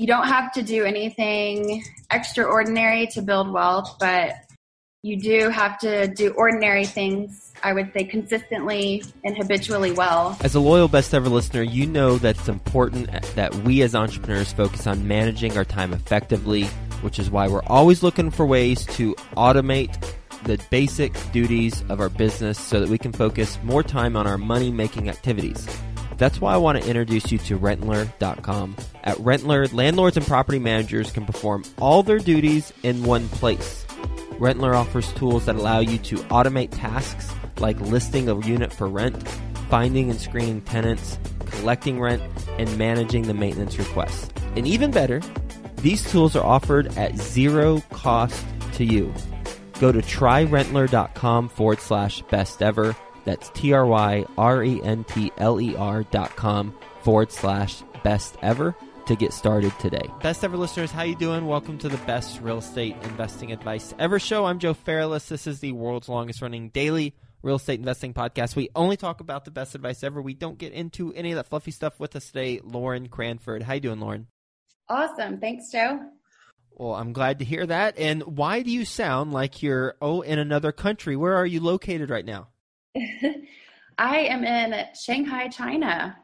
you don't have to do anything extraordinary to build wealth, but you do have to do ordinary things, I would say, consistently and habitually well. As a loyal best ever listener, you know that it's important that we as entrepreneurs focus on managing our time effectively, which is why we're always looking for ways to automate the basic duties of our business so that we can focus more time on our money making activities. That's why I want to introduce you to Rentler.com. At Rentler, landlords and property managers can perform all their duties in one place. Rentler offers tools that allow you to automate tasks like listing a unit for rent, finding and screening tenants, collecting rent, and managing the maintenance requests. And even better, these tools are offered at zero cost to you. Go to tryrentler.com forward slash best ever. That's T R Y R E N T L E R dot com forward slash best ever to get started today. Best ever listeners, how you doing? Welcome to the best real estate investing advice ever show. I'm Joe Fairless. This is the world's longest running daily real estate investing podcast. We only talk about the best advice ever. We don't get into any of that fluffy stuff with us today. Lauren Cranford. How you doing, Lauren? Awesome. Thanks, Joe. Well, I'm glad to hear that. And why do you sound like you're oh in another country? Where are you located right now? I am in Shanghai, China.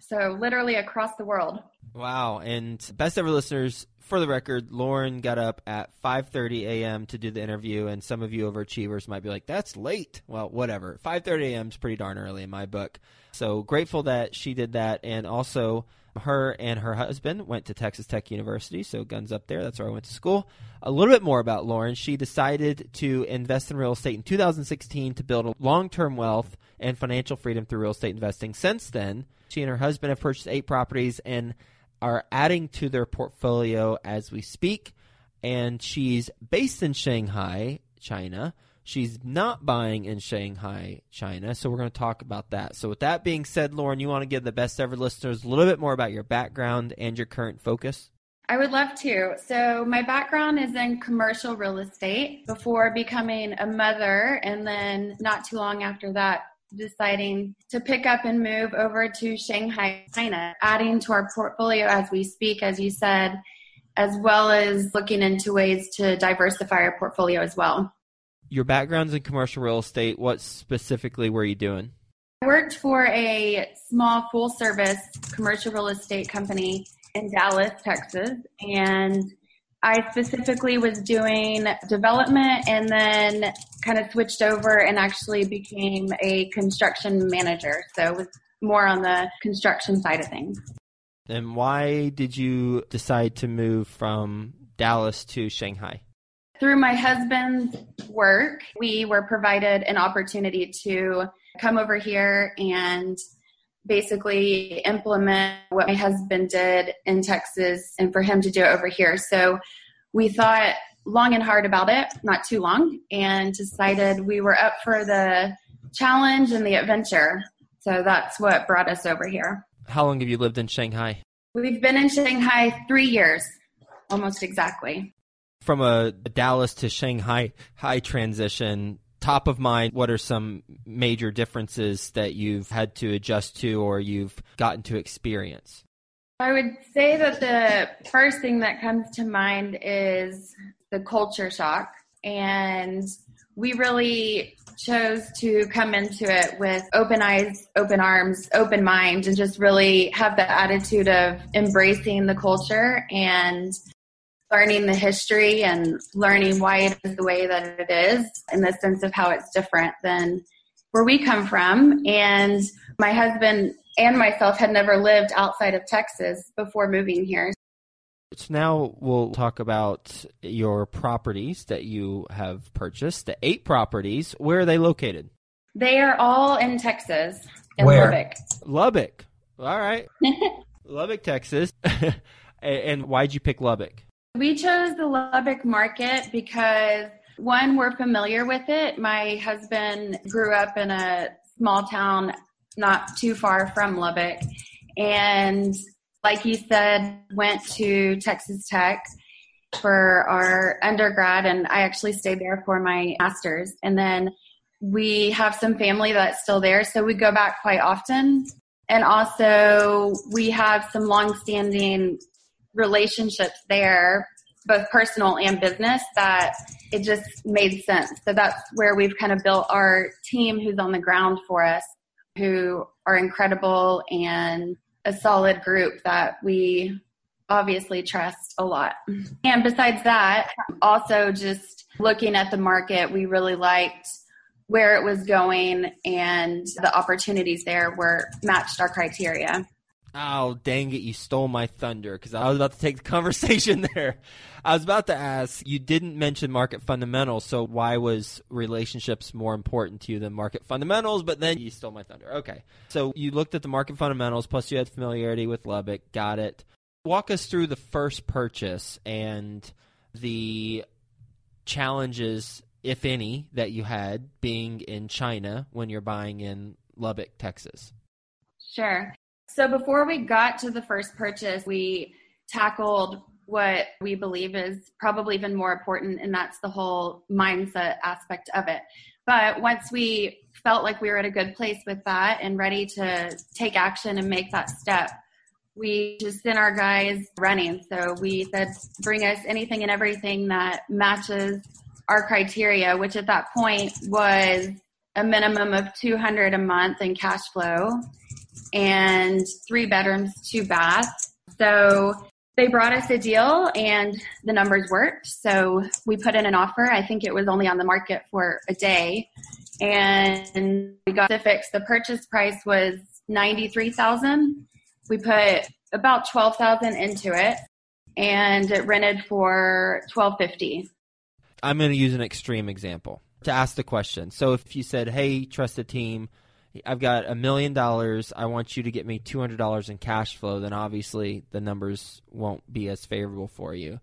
So literally across the world. Wow. And best ever listeners, for the record, Lauren got up at 5:30 a.m. to do the interview, and some of you overachievers might be like, "That's late." Well, whatever. 5:30 a.m. is pretty darn early in my book. So grateful that she did that, and also her and her husband went to Texas Tech University, so guns up there. That's where I went to school. A little bit more about Lauren. She decided to invest in real estate in 2016 to build a long-term wealth and financial freedom through real estate investing. Since then, she and her husband have purchased eight properties and are adding to their portfolio as we speak. And she's based in Shanghai, China. She's not buying in Shanghai, China. So we're going to talk about that. So, with that being said, Lauren, you want to give the best ever listeners a little bit more about your background and your current focus? I would love to. So, my background is in commercial real estate before becoming a mother, and then not too long after that, deciding to pick up and move over to Shanghai, China, adding to our portfolio as we speak, as you said, as well as looking into ways to diversify our portfolio as well your background's in commercial real estate. What specifically were you doing? I worked for a small full service commercial real estate company in Dallas, Texas, and I specifically was doing development and then kind of switched over and actually became a construction manager. So it was more on the construction side of things. And why did you decide to move from Dallas to Shanghai? Through my husband's work, we were provided an opportunity to come over here and basically implement what my husband did in Texas and for him to do it over here. So we thought long and hard about it, not too long, and decided we were up for the challenge and the adventure. So that's what brought us over here. How long have you lived in Shanghai? We've been in Shanghai three years, almost exactly from a Dallas to Shanghai high transition, top of mind, what are some major differences that you've had to adjust to or you've gotten to experience? I would say that the first thing that comes to mind is the culture shock. And we really chose to come into it with open eyes, open arms, open mind, and just really have the attitude of embracing the culture and learning the history and learning why it is the way that it is in the sense of how it's different than where we come from. And my husband and myself had never lived outside of Texas before moving here. So now we'll talk about your properties that you have purchased, the eight properties. Where are they located? They are all in Texas, in Where? Lubbock. Lubbock. All right. Lubbock, Texas. and why'd you pick Lubbock? We chose the Lubbock market because one, we're familiar with it. My husband grew up in a small town not too far from Lubbock. And like you said, went to Texas Tech for our undergrad, and I actually stayed there for my master's. And then we have some family that's still there, so we go back quite often. And also, we have some long-standing relationships there, both personal and business, that it just made sense. So that's where we've kind of built our team who's on the ground for us, who are incredible and a solid group that we obviously trust a lot. And besides that, also just looking at the market, we really liked where it was going and the opportunities there were matched our criteria. Oh, dang it. You stole my thunder because I was about to take the conversation there. I was about to ask, you didn't mention market fundamentals, so why was relationships more important to you than market fundamentals? But then you stole my thunder. Okay. So you looked at the market fundamentals, plus you had familiarity with Lubbock. Got it. Walk us through the first purchase and the challenges, if any, that you had being in China when you're buying in Lubbock, Texas. Sure. So before we got to the first purchase, we tackled what we believe is probably even more important, and that's the whole mindset aspect of it. But once we felt like we were at a good place with that and ready to take action and make that step, we just sent our guys running. So we said, bring us anything and everything that matches our criteria, which at that point was a minimum of 200 a month in cash flow and three bedrooms, two baths. So they brought us a deal and the numbers worked. So we put in an offer. I think it was only on the market for a day and we got the fix. The purchase price was 93,000. We put about 12,000 into it and it rented for 1250. I'm going to use an extreme example to ask the question. So if you said, "Hey, trust the team, I've got a million dollars. I want you to get me two hundred dollars in cash flow. Then obviously the numbers won't be as favorable for you.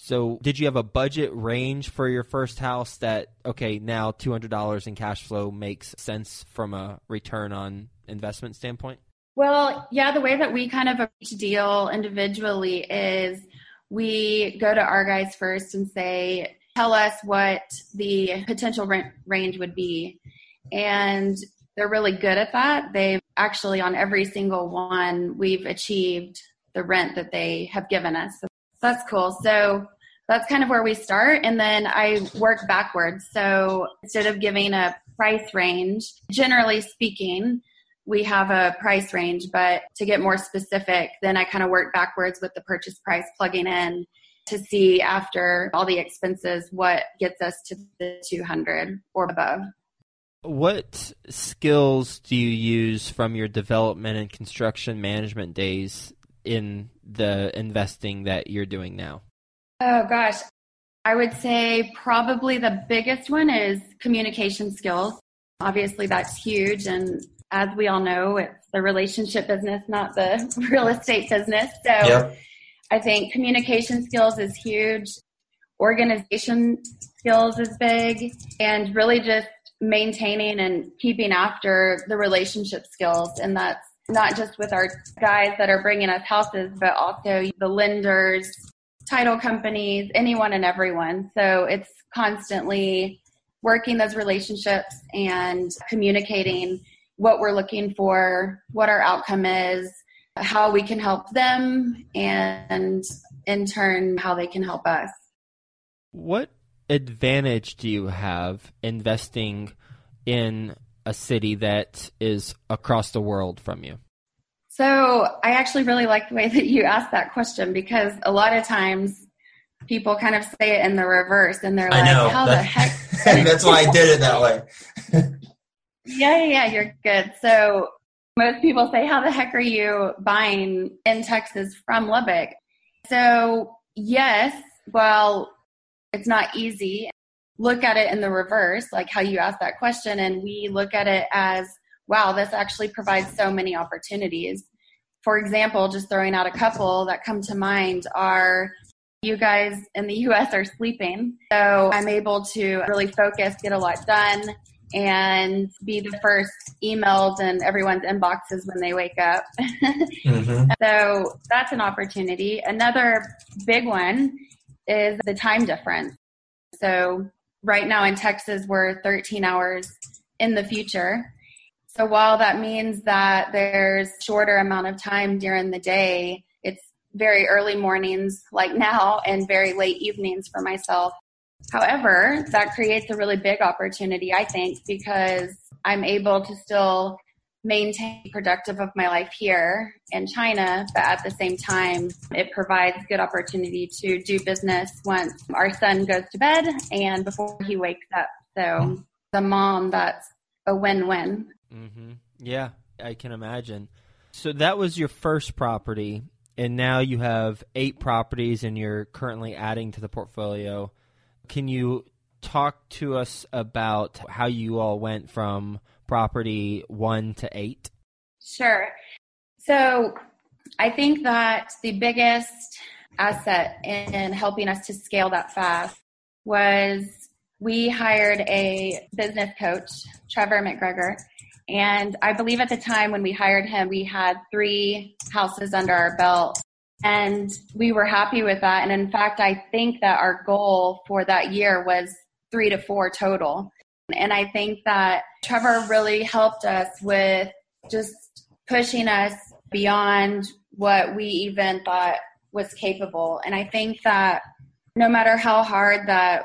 So, did you have a budget range for your first house that okay now two hundred dollars in cash flow makes sense from a return on investment standpoint? Well, yeah, the way that we kind of approach deal individually is we go to our guys first and say, tell us what the potential rent range would be. And they're really good at that. They've actually, on every single one, we've achieved the rent that they have given us. So that's cool. So that's kind of where we start. And then I work backwards. So instead of giving a price range, generally speaking, we have a price range, but to get more specific, then I kind of work backwards with the purchase price plugging in to see after all the expenses what gets us to the 200 or above. What skills do you use from your development and construction management days in the investing that you're doing now? Oh, gosh. I would say probably the biggest one is communication skills. Obviously, that's huge. And as we all know, it's the relationship business, not the real estate business. So yep. I think communication skills is huge. Organization skills is big. And really just maintaining and keeping after the relationship skills. And that's not just with our guys that are bringing us houses, but also the lenders, title companies, anyone and everyone. So it's constantly working those relationships and communicating what we're looking for, what our outcome is, how we can help them, and in turn, how they can help us. What advantage do you have investing in a city that is across the world from you? So I actually really like the way that you asked that question because a lot of times people kind of say it in the reverse and they're like, how the heck? that's why I did it that way. yeah, yeah, you're good. So most people say, how the heck are you buying in Texas from Lubbock? So yes, well, it's not easy. Look at it in the reverse, like how you asked that question, and we look at it as, wow, this actually provides so many opportunities. For example, just throwing out a couple that come to mind are you guys in the US are sleeping. So I'm able to really focus, get a lot done, and be the first emailed in everyone's inboxes when they wake up. mm-hmm. So that's an opportunity. Another big one is the time difference. So right now in Texas, we're 13 hours in the future. So while that means that there's shorter amount of time during the day, it's very early mornings like now and very late evenings for myself. However, that creates a really big opportunity, I think, because I'm able to still maintain productive of my life here in China, but at the same time, it provides good opportunity to do business once our son goes to bed and before he wakes up. So the mom, that's a win-win. Mm-hmm. Yeah, I can imagine. So that was your first property, and now you have eight properties, and you're currently adding to the portfolio. Can you talk to us about how you all went from property one to eight? Sure. So I think that the biggest asset in helping us to scale that fast was we hired a business coach, Trevor McGregor. And I believe at the time when we hired him, we had three houses under our belt. And we were happy with that. And in fact, I think that our goal for that year was three to four total. And I think that Trevor really helped us with just pushing us beyond what we even thought was capable. And I think that no matter how hard that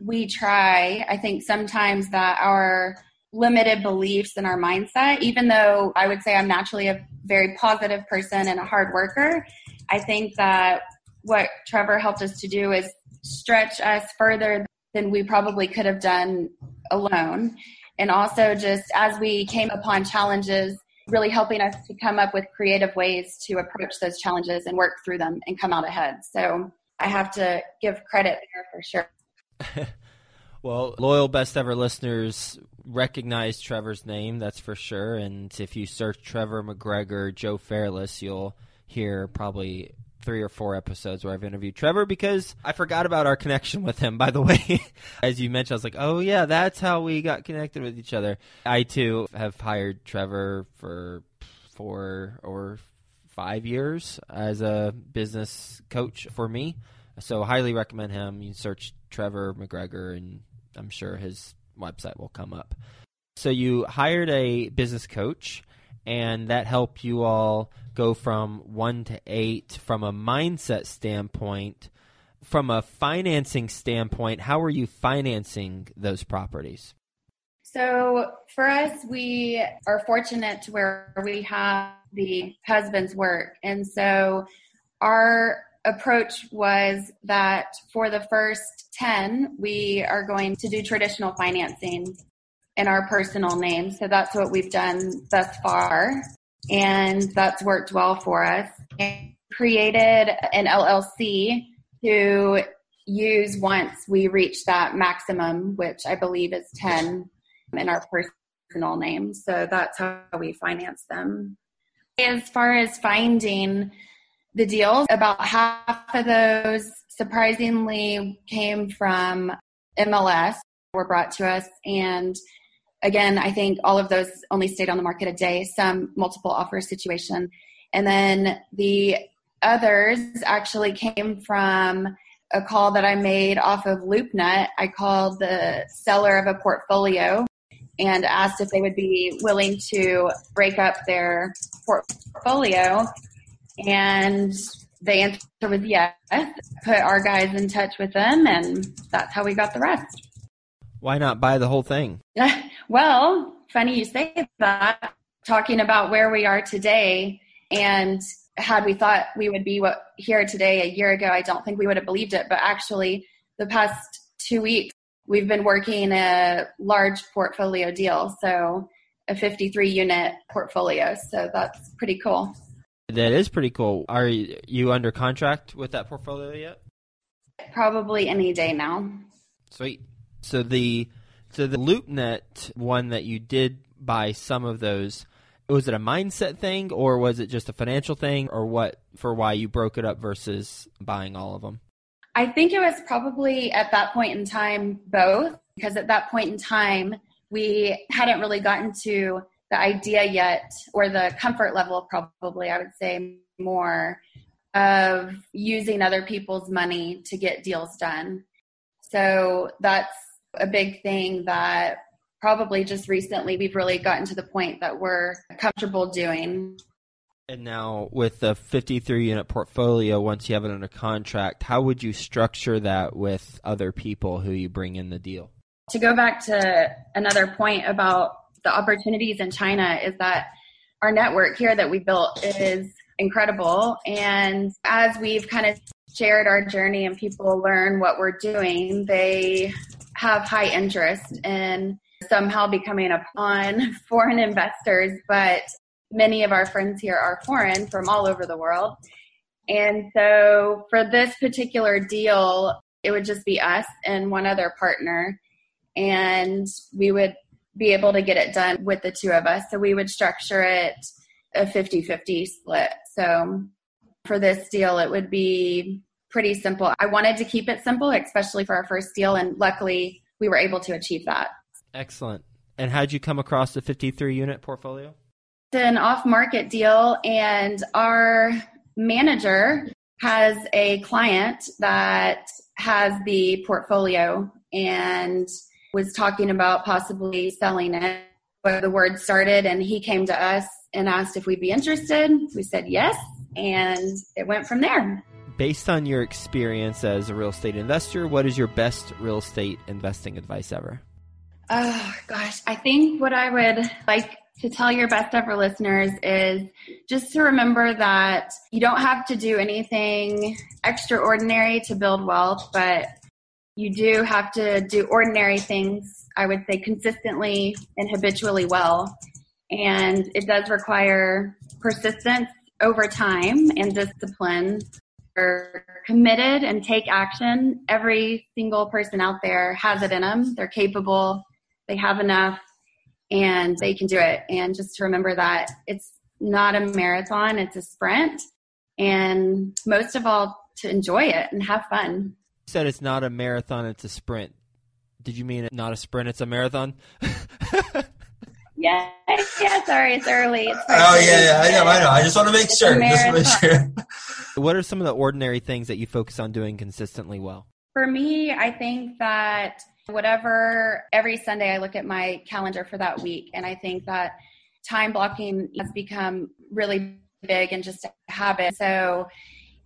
we try, I think sometimes that our limited beliefs and our mindset, even though I would say I'm naturally a very positive person and a hard worker, I think that what Trevor helped us to do is stretch us further than we probably could have done alone. And also, just as we came upon challenges, really helping us to come up with creative ways to approach those challenges and work through them and come out ahead. So I have to give credit there for sure. well, loyal best ever listeners recognize Trevor's name, that's for sure. And if you search Trevor McGregor, Joe Fairless, you'll hear probably three or four episodes where I've interviewed Trevor because I forgot about our connection with him, by the way. As you mentioned, I was like, oh, yeah, that's how we got connected with each other. I, too, have hired Trevor for four or five years as a business coach for me. So, highly recommend him. You search Trevor McGregor, and I'm sure his website will come up. So, you hired a business coach and that helped you all go from one to eight from a mindset standpoint. From a financing standpoint, how are you financing those properties? So for us, we are fortunate to where we have the husband's work. And so our approach was that for the first 10, we are going to do traditional financing in our personal name. So that's what we've done thus far. And that's worked well for us. And created an LLC to use once we reach that maximum, which I believe is 10 in our personal name. So that's how we finance them. As far as finding the deals, about half of those surprisingly came from MLS, were brought to us, and again, I think all of those only stayed on the market a day, some multiple offer situation. And then the others actually came from a call that I made off of LoopNet. I called the seller of a portfolio and asked if they would be willing to break up their portfolio. And the answer was yes. Put our guys in touch with them, and that's how we got the rest. Why not buy the whole thing? well, funny you say that. Talking about where we are today, and had we thought we would be what here today a year ago, I don't think we would have believed it. But actually, the past two weeks, we've been working a large portfolio deal, so a 53 unit portfolio. So that's pretty cool. That is pretty cool. Are you under contract with that portfolio yet? Probably any day now. Sweet. So the so the LoopNet one that you did buy some of those, was it a mindset thing or was it just a financial thing or what for why you broke it up versus buying all of them? I think it was probably at that point in time both because at that point in time we hadn't really gotten to the idea yet or the comfort level probably I would say more of using other people's money to get deals done. So that's a big thing that probably just recently we've really gotten to the point that we're comfortable doing. And now, with the 53 unit portfolio, once you have it under contract, how would you structure that with other people who you bring in the deal? To go back to another point about the opportunities in China, is that our network here that we built is incredible. And as we've kind of shared our journey and people learn what we're doing, they have high interest in somehow becoming upon foreign investors. But many of our friends here are foreign from all over the world. And so for this particular deal, it would just be us and one other partner. And we would be able to get it done with the two of us. So we would structure it a 50 50 split. So for this deal, it would be pretty simple. I wanted to keep it simple, especially for our first deal. And luckily, we were able to achieve that. Excellent. And how'd you come across the 53 unit portfolio? It's an off market deal, and our manager has a client that has the portfolio and was talking about possibly selling it. But the word started, and he came to us and asked if we'd be interested. We said yes, and it went from there. Based on your experience as a real estate investor, what is your best real estate investing advice ever? Oh, gosh. I think what I would like to tell your best ever listeners is just to remember that you don't have to do anything extraordinary to build wealth, but you do have to do ordinary things, I would say, consistently and habitually well. And it does require persistence over time and discipline. They're committed and take action. Every single person out there has it in them. They're capable. They have enough and they can do it. And just to remember that it's not a marathon, it's a sprint. And most of all, to enjoy it and have fun. You said it's not a marathon, it's a sprint. Did you mean not a sprint, it's a marathon? yeah, yeah, sorry, it's early. It's oh, yeah, yeah, I know, I know. I just want to make it's sure. Just to make sure. what are some of the ordinary things that you focus on doing consistently well? For me, I think that whatever, every Sunday I look at my calendar for that week, and I think that time blocking has become really big and just a habit. So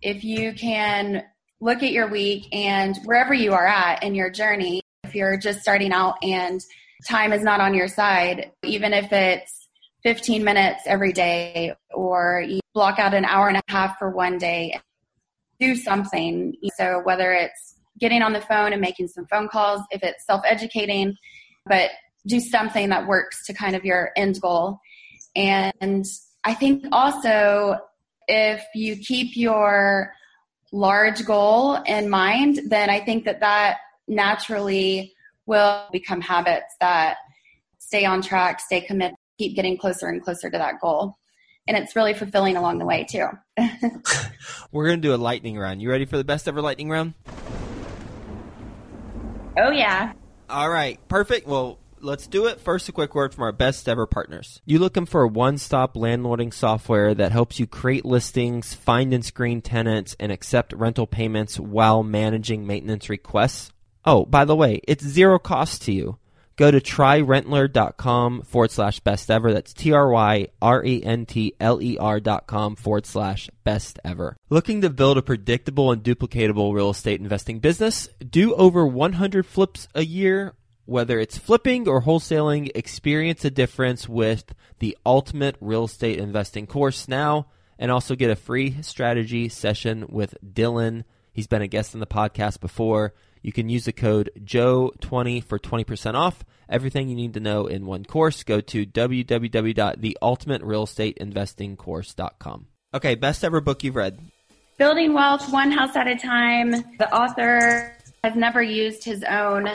if you can look at your week and wherever you are at in your journey, if you're just starting out and time is not on your side, even if it's 15 minutes every day or you block out an hour and a half for one day, do something. So whether it's getting on the phone and making some phone calls, if it's self educating, but do something that works to kind of your end goal. And I think also if you keep your large goal in mind, then I think that that naturally will become habits that stay on track, stay committed, keep getting closer and closer to that goal. And it's really fulfilling along the way, too. We're going to do a lightning round. You ready for the best ever lightning round? Oh, yeah. All right. Perfect. Well, let's do it. First, a quick word from our best ever partners. You looking for a one stop landlording software that helps you create listings, find and screen tenants, and accept rental payments while managing maintenance requests? Oh, by the way, it's zero cost to you. Go to tryrentler.com forward slash best ever. That's T R Y R E N T L E R dot com forward slash best ever. Looking to build a predictable and duplicatable real estate investing business? Do over 100 flips a year? Whether it's flipping or wholesaling, experience a difference with the ultimate real estate investing course now and also get a free strategy session with Dylan. He's been a guest on the podcast before. You can use the code Joe20 for 20% off. Everything you need to know in one course. Go to www.theultimaterealestateinvestingcourse.com. Okay, best ever book you've read. Building Wealth One House at a Time. The author has never used his own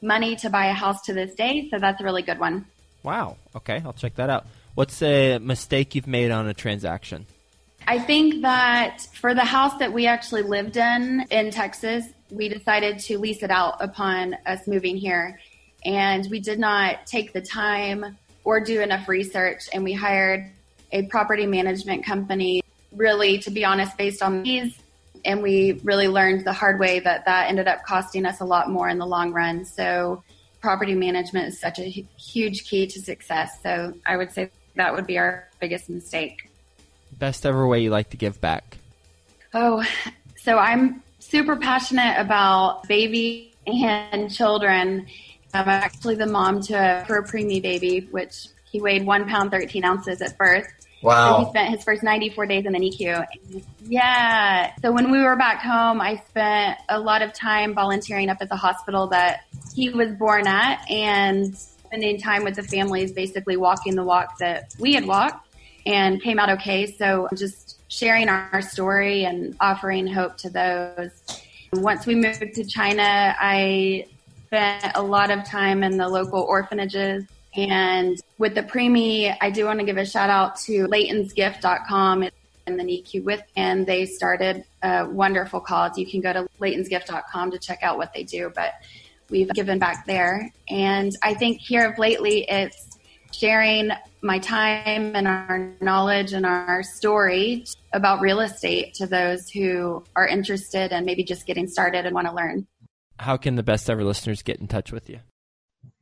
money to buy a house to this day, so that's a really good one. Wow. Okay, I'll check that out. What's a mistake you've made on a transaction? I think that for the house that we actually lived in in Texas, we decided to lease it out upon us moving here. And we did not take the time or do enough research. And we hired a property management company, really, to be honest, based on these. And we really learned the hard way that that ended up costing us a lot more in the long run. So, property management is such a huge key to success. So, I would say that would be our biggest mistake. best ever way you like to give back? Oh, so I'm super passionate about baby and children. I'm actually the mom to a, for a preemie baby, which he weighed one pound, 13 ounces at birth. Wow. So he spent his first 94 days in the NICU. Yeah. So when we were back home, I spent a lot of time volunteering up at the hospital that he was born at and spending time with the families, basically walking the walk that we had walked and came out okay. So I'm just sharing our story and offering hope to those. Once we moved to China, I spent a lot of time in the local orphanages and with the preemie, I do want to give a shout out to laytonsgift.com and the NICU with, and they started a wonderful cause. You can go to laytonsgift.com to check out what they do, but we've given back there. And I think here of lately, it's sharing my time and our knowledge and our story about real estate to those who are interested and maybe just getting started and want to learn. How can the best ever listeners get in touch with you?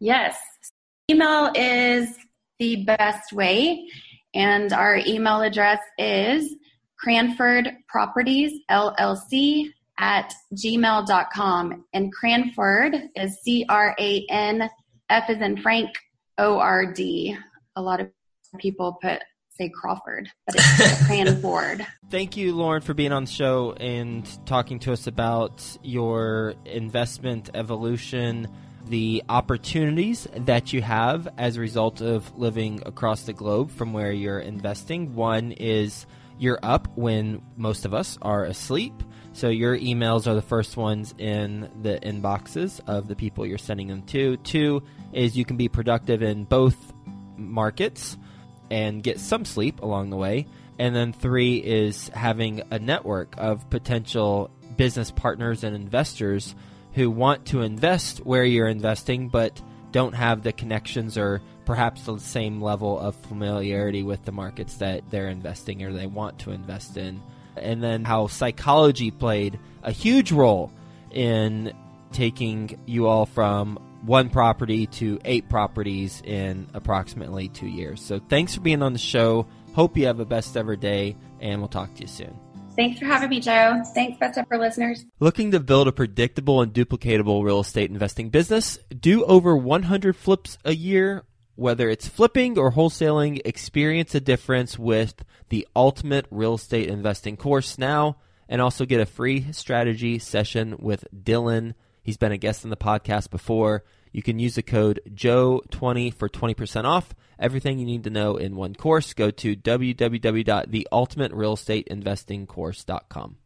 Yes. Email is the best way, and our email address is Cranford Properties LLC at gmail.com. And Cranford is C R A N F is in Frank O R D. A lot of people put say Crawford, but it's Cranford. Thank you, Lauren, for being on the show and talking to us about your investment evolution the opportunities that you have as a result of living across the globe from where you're investing. One is you're up when most of us are asleep. So your emails are the first ones in the inboxes of the people you're sending them to. Two is you can be productive in both markets and get some sleep along the way. And then three is having a network of potential business partners and investors who want to invest where you're investing but don't have the connections or perhaps the same level of familiarity with the markets that they're investing or they want to invest in. And then how psychology played a huge role in taking you all from one property to eight properties in approximately two years. So thanks for being on the show. Hope you have a best ever day, and we'll talk to you soon. Thanks for having me, Joe. Thanks, Best Ever listeners. Looking to build a predictable and duplicatable real estate investing business? Do over 100 flips a year? Whether it's flipping or wholesaling, experience a difference with the Ultimate Real Estate Investing course now, and also get a free strategy session with Dylan. He's been a guest on the podcast before. You can use the code JOE20 for 20% off. Everything you need to know in one course. Go to www.theultimaterealestateinvestingcourse.com.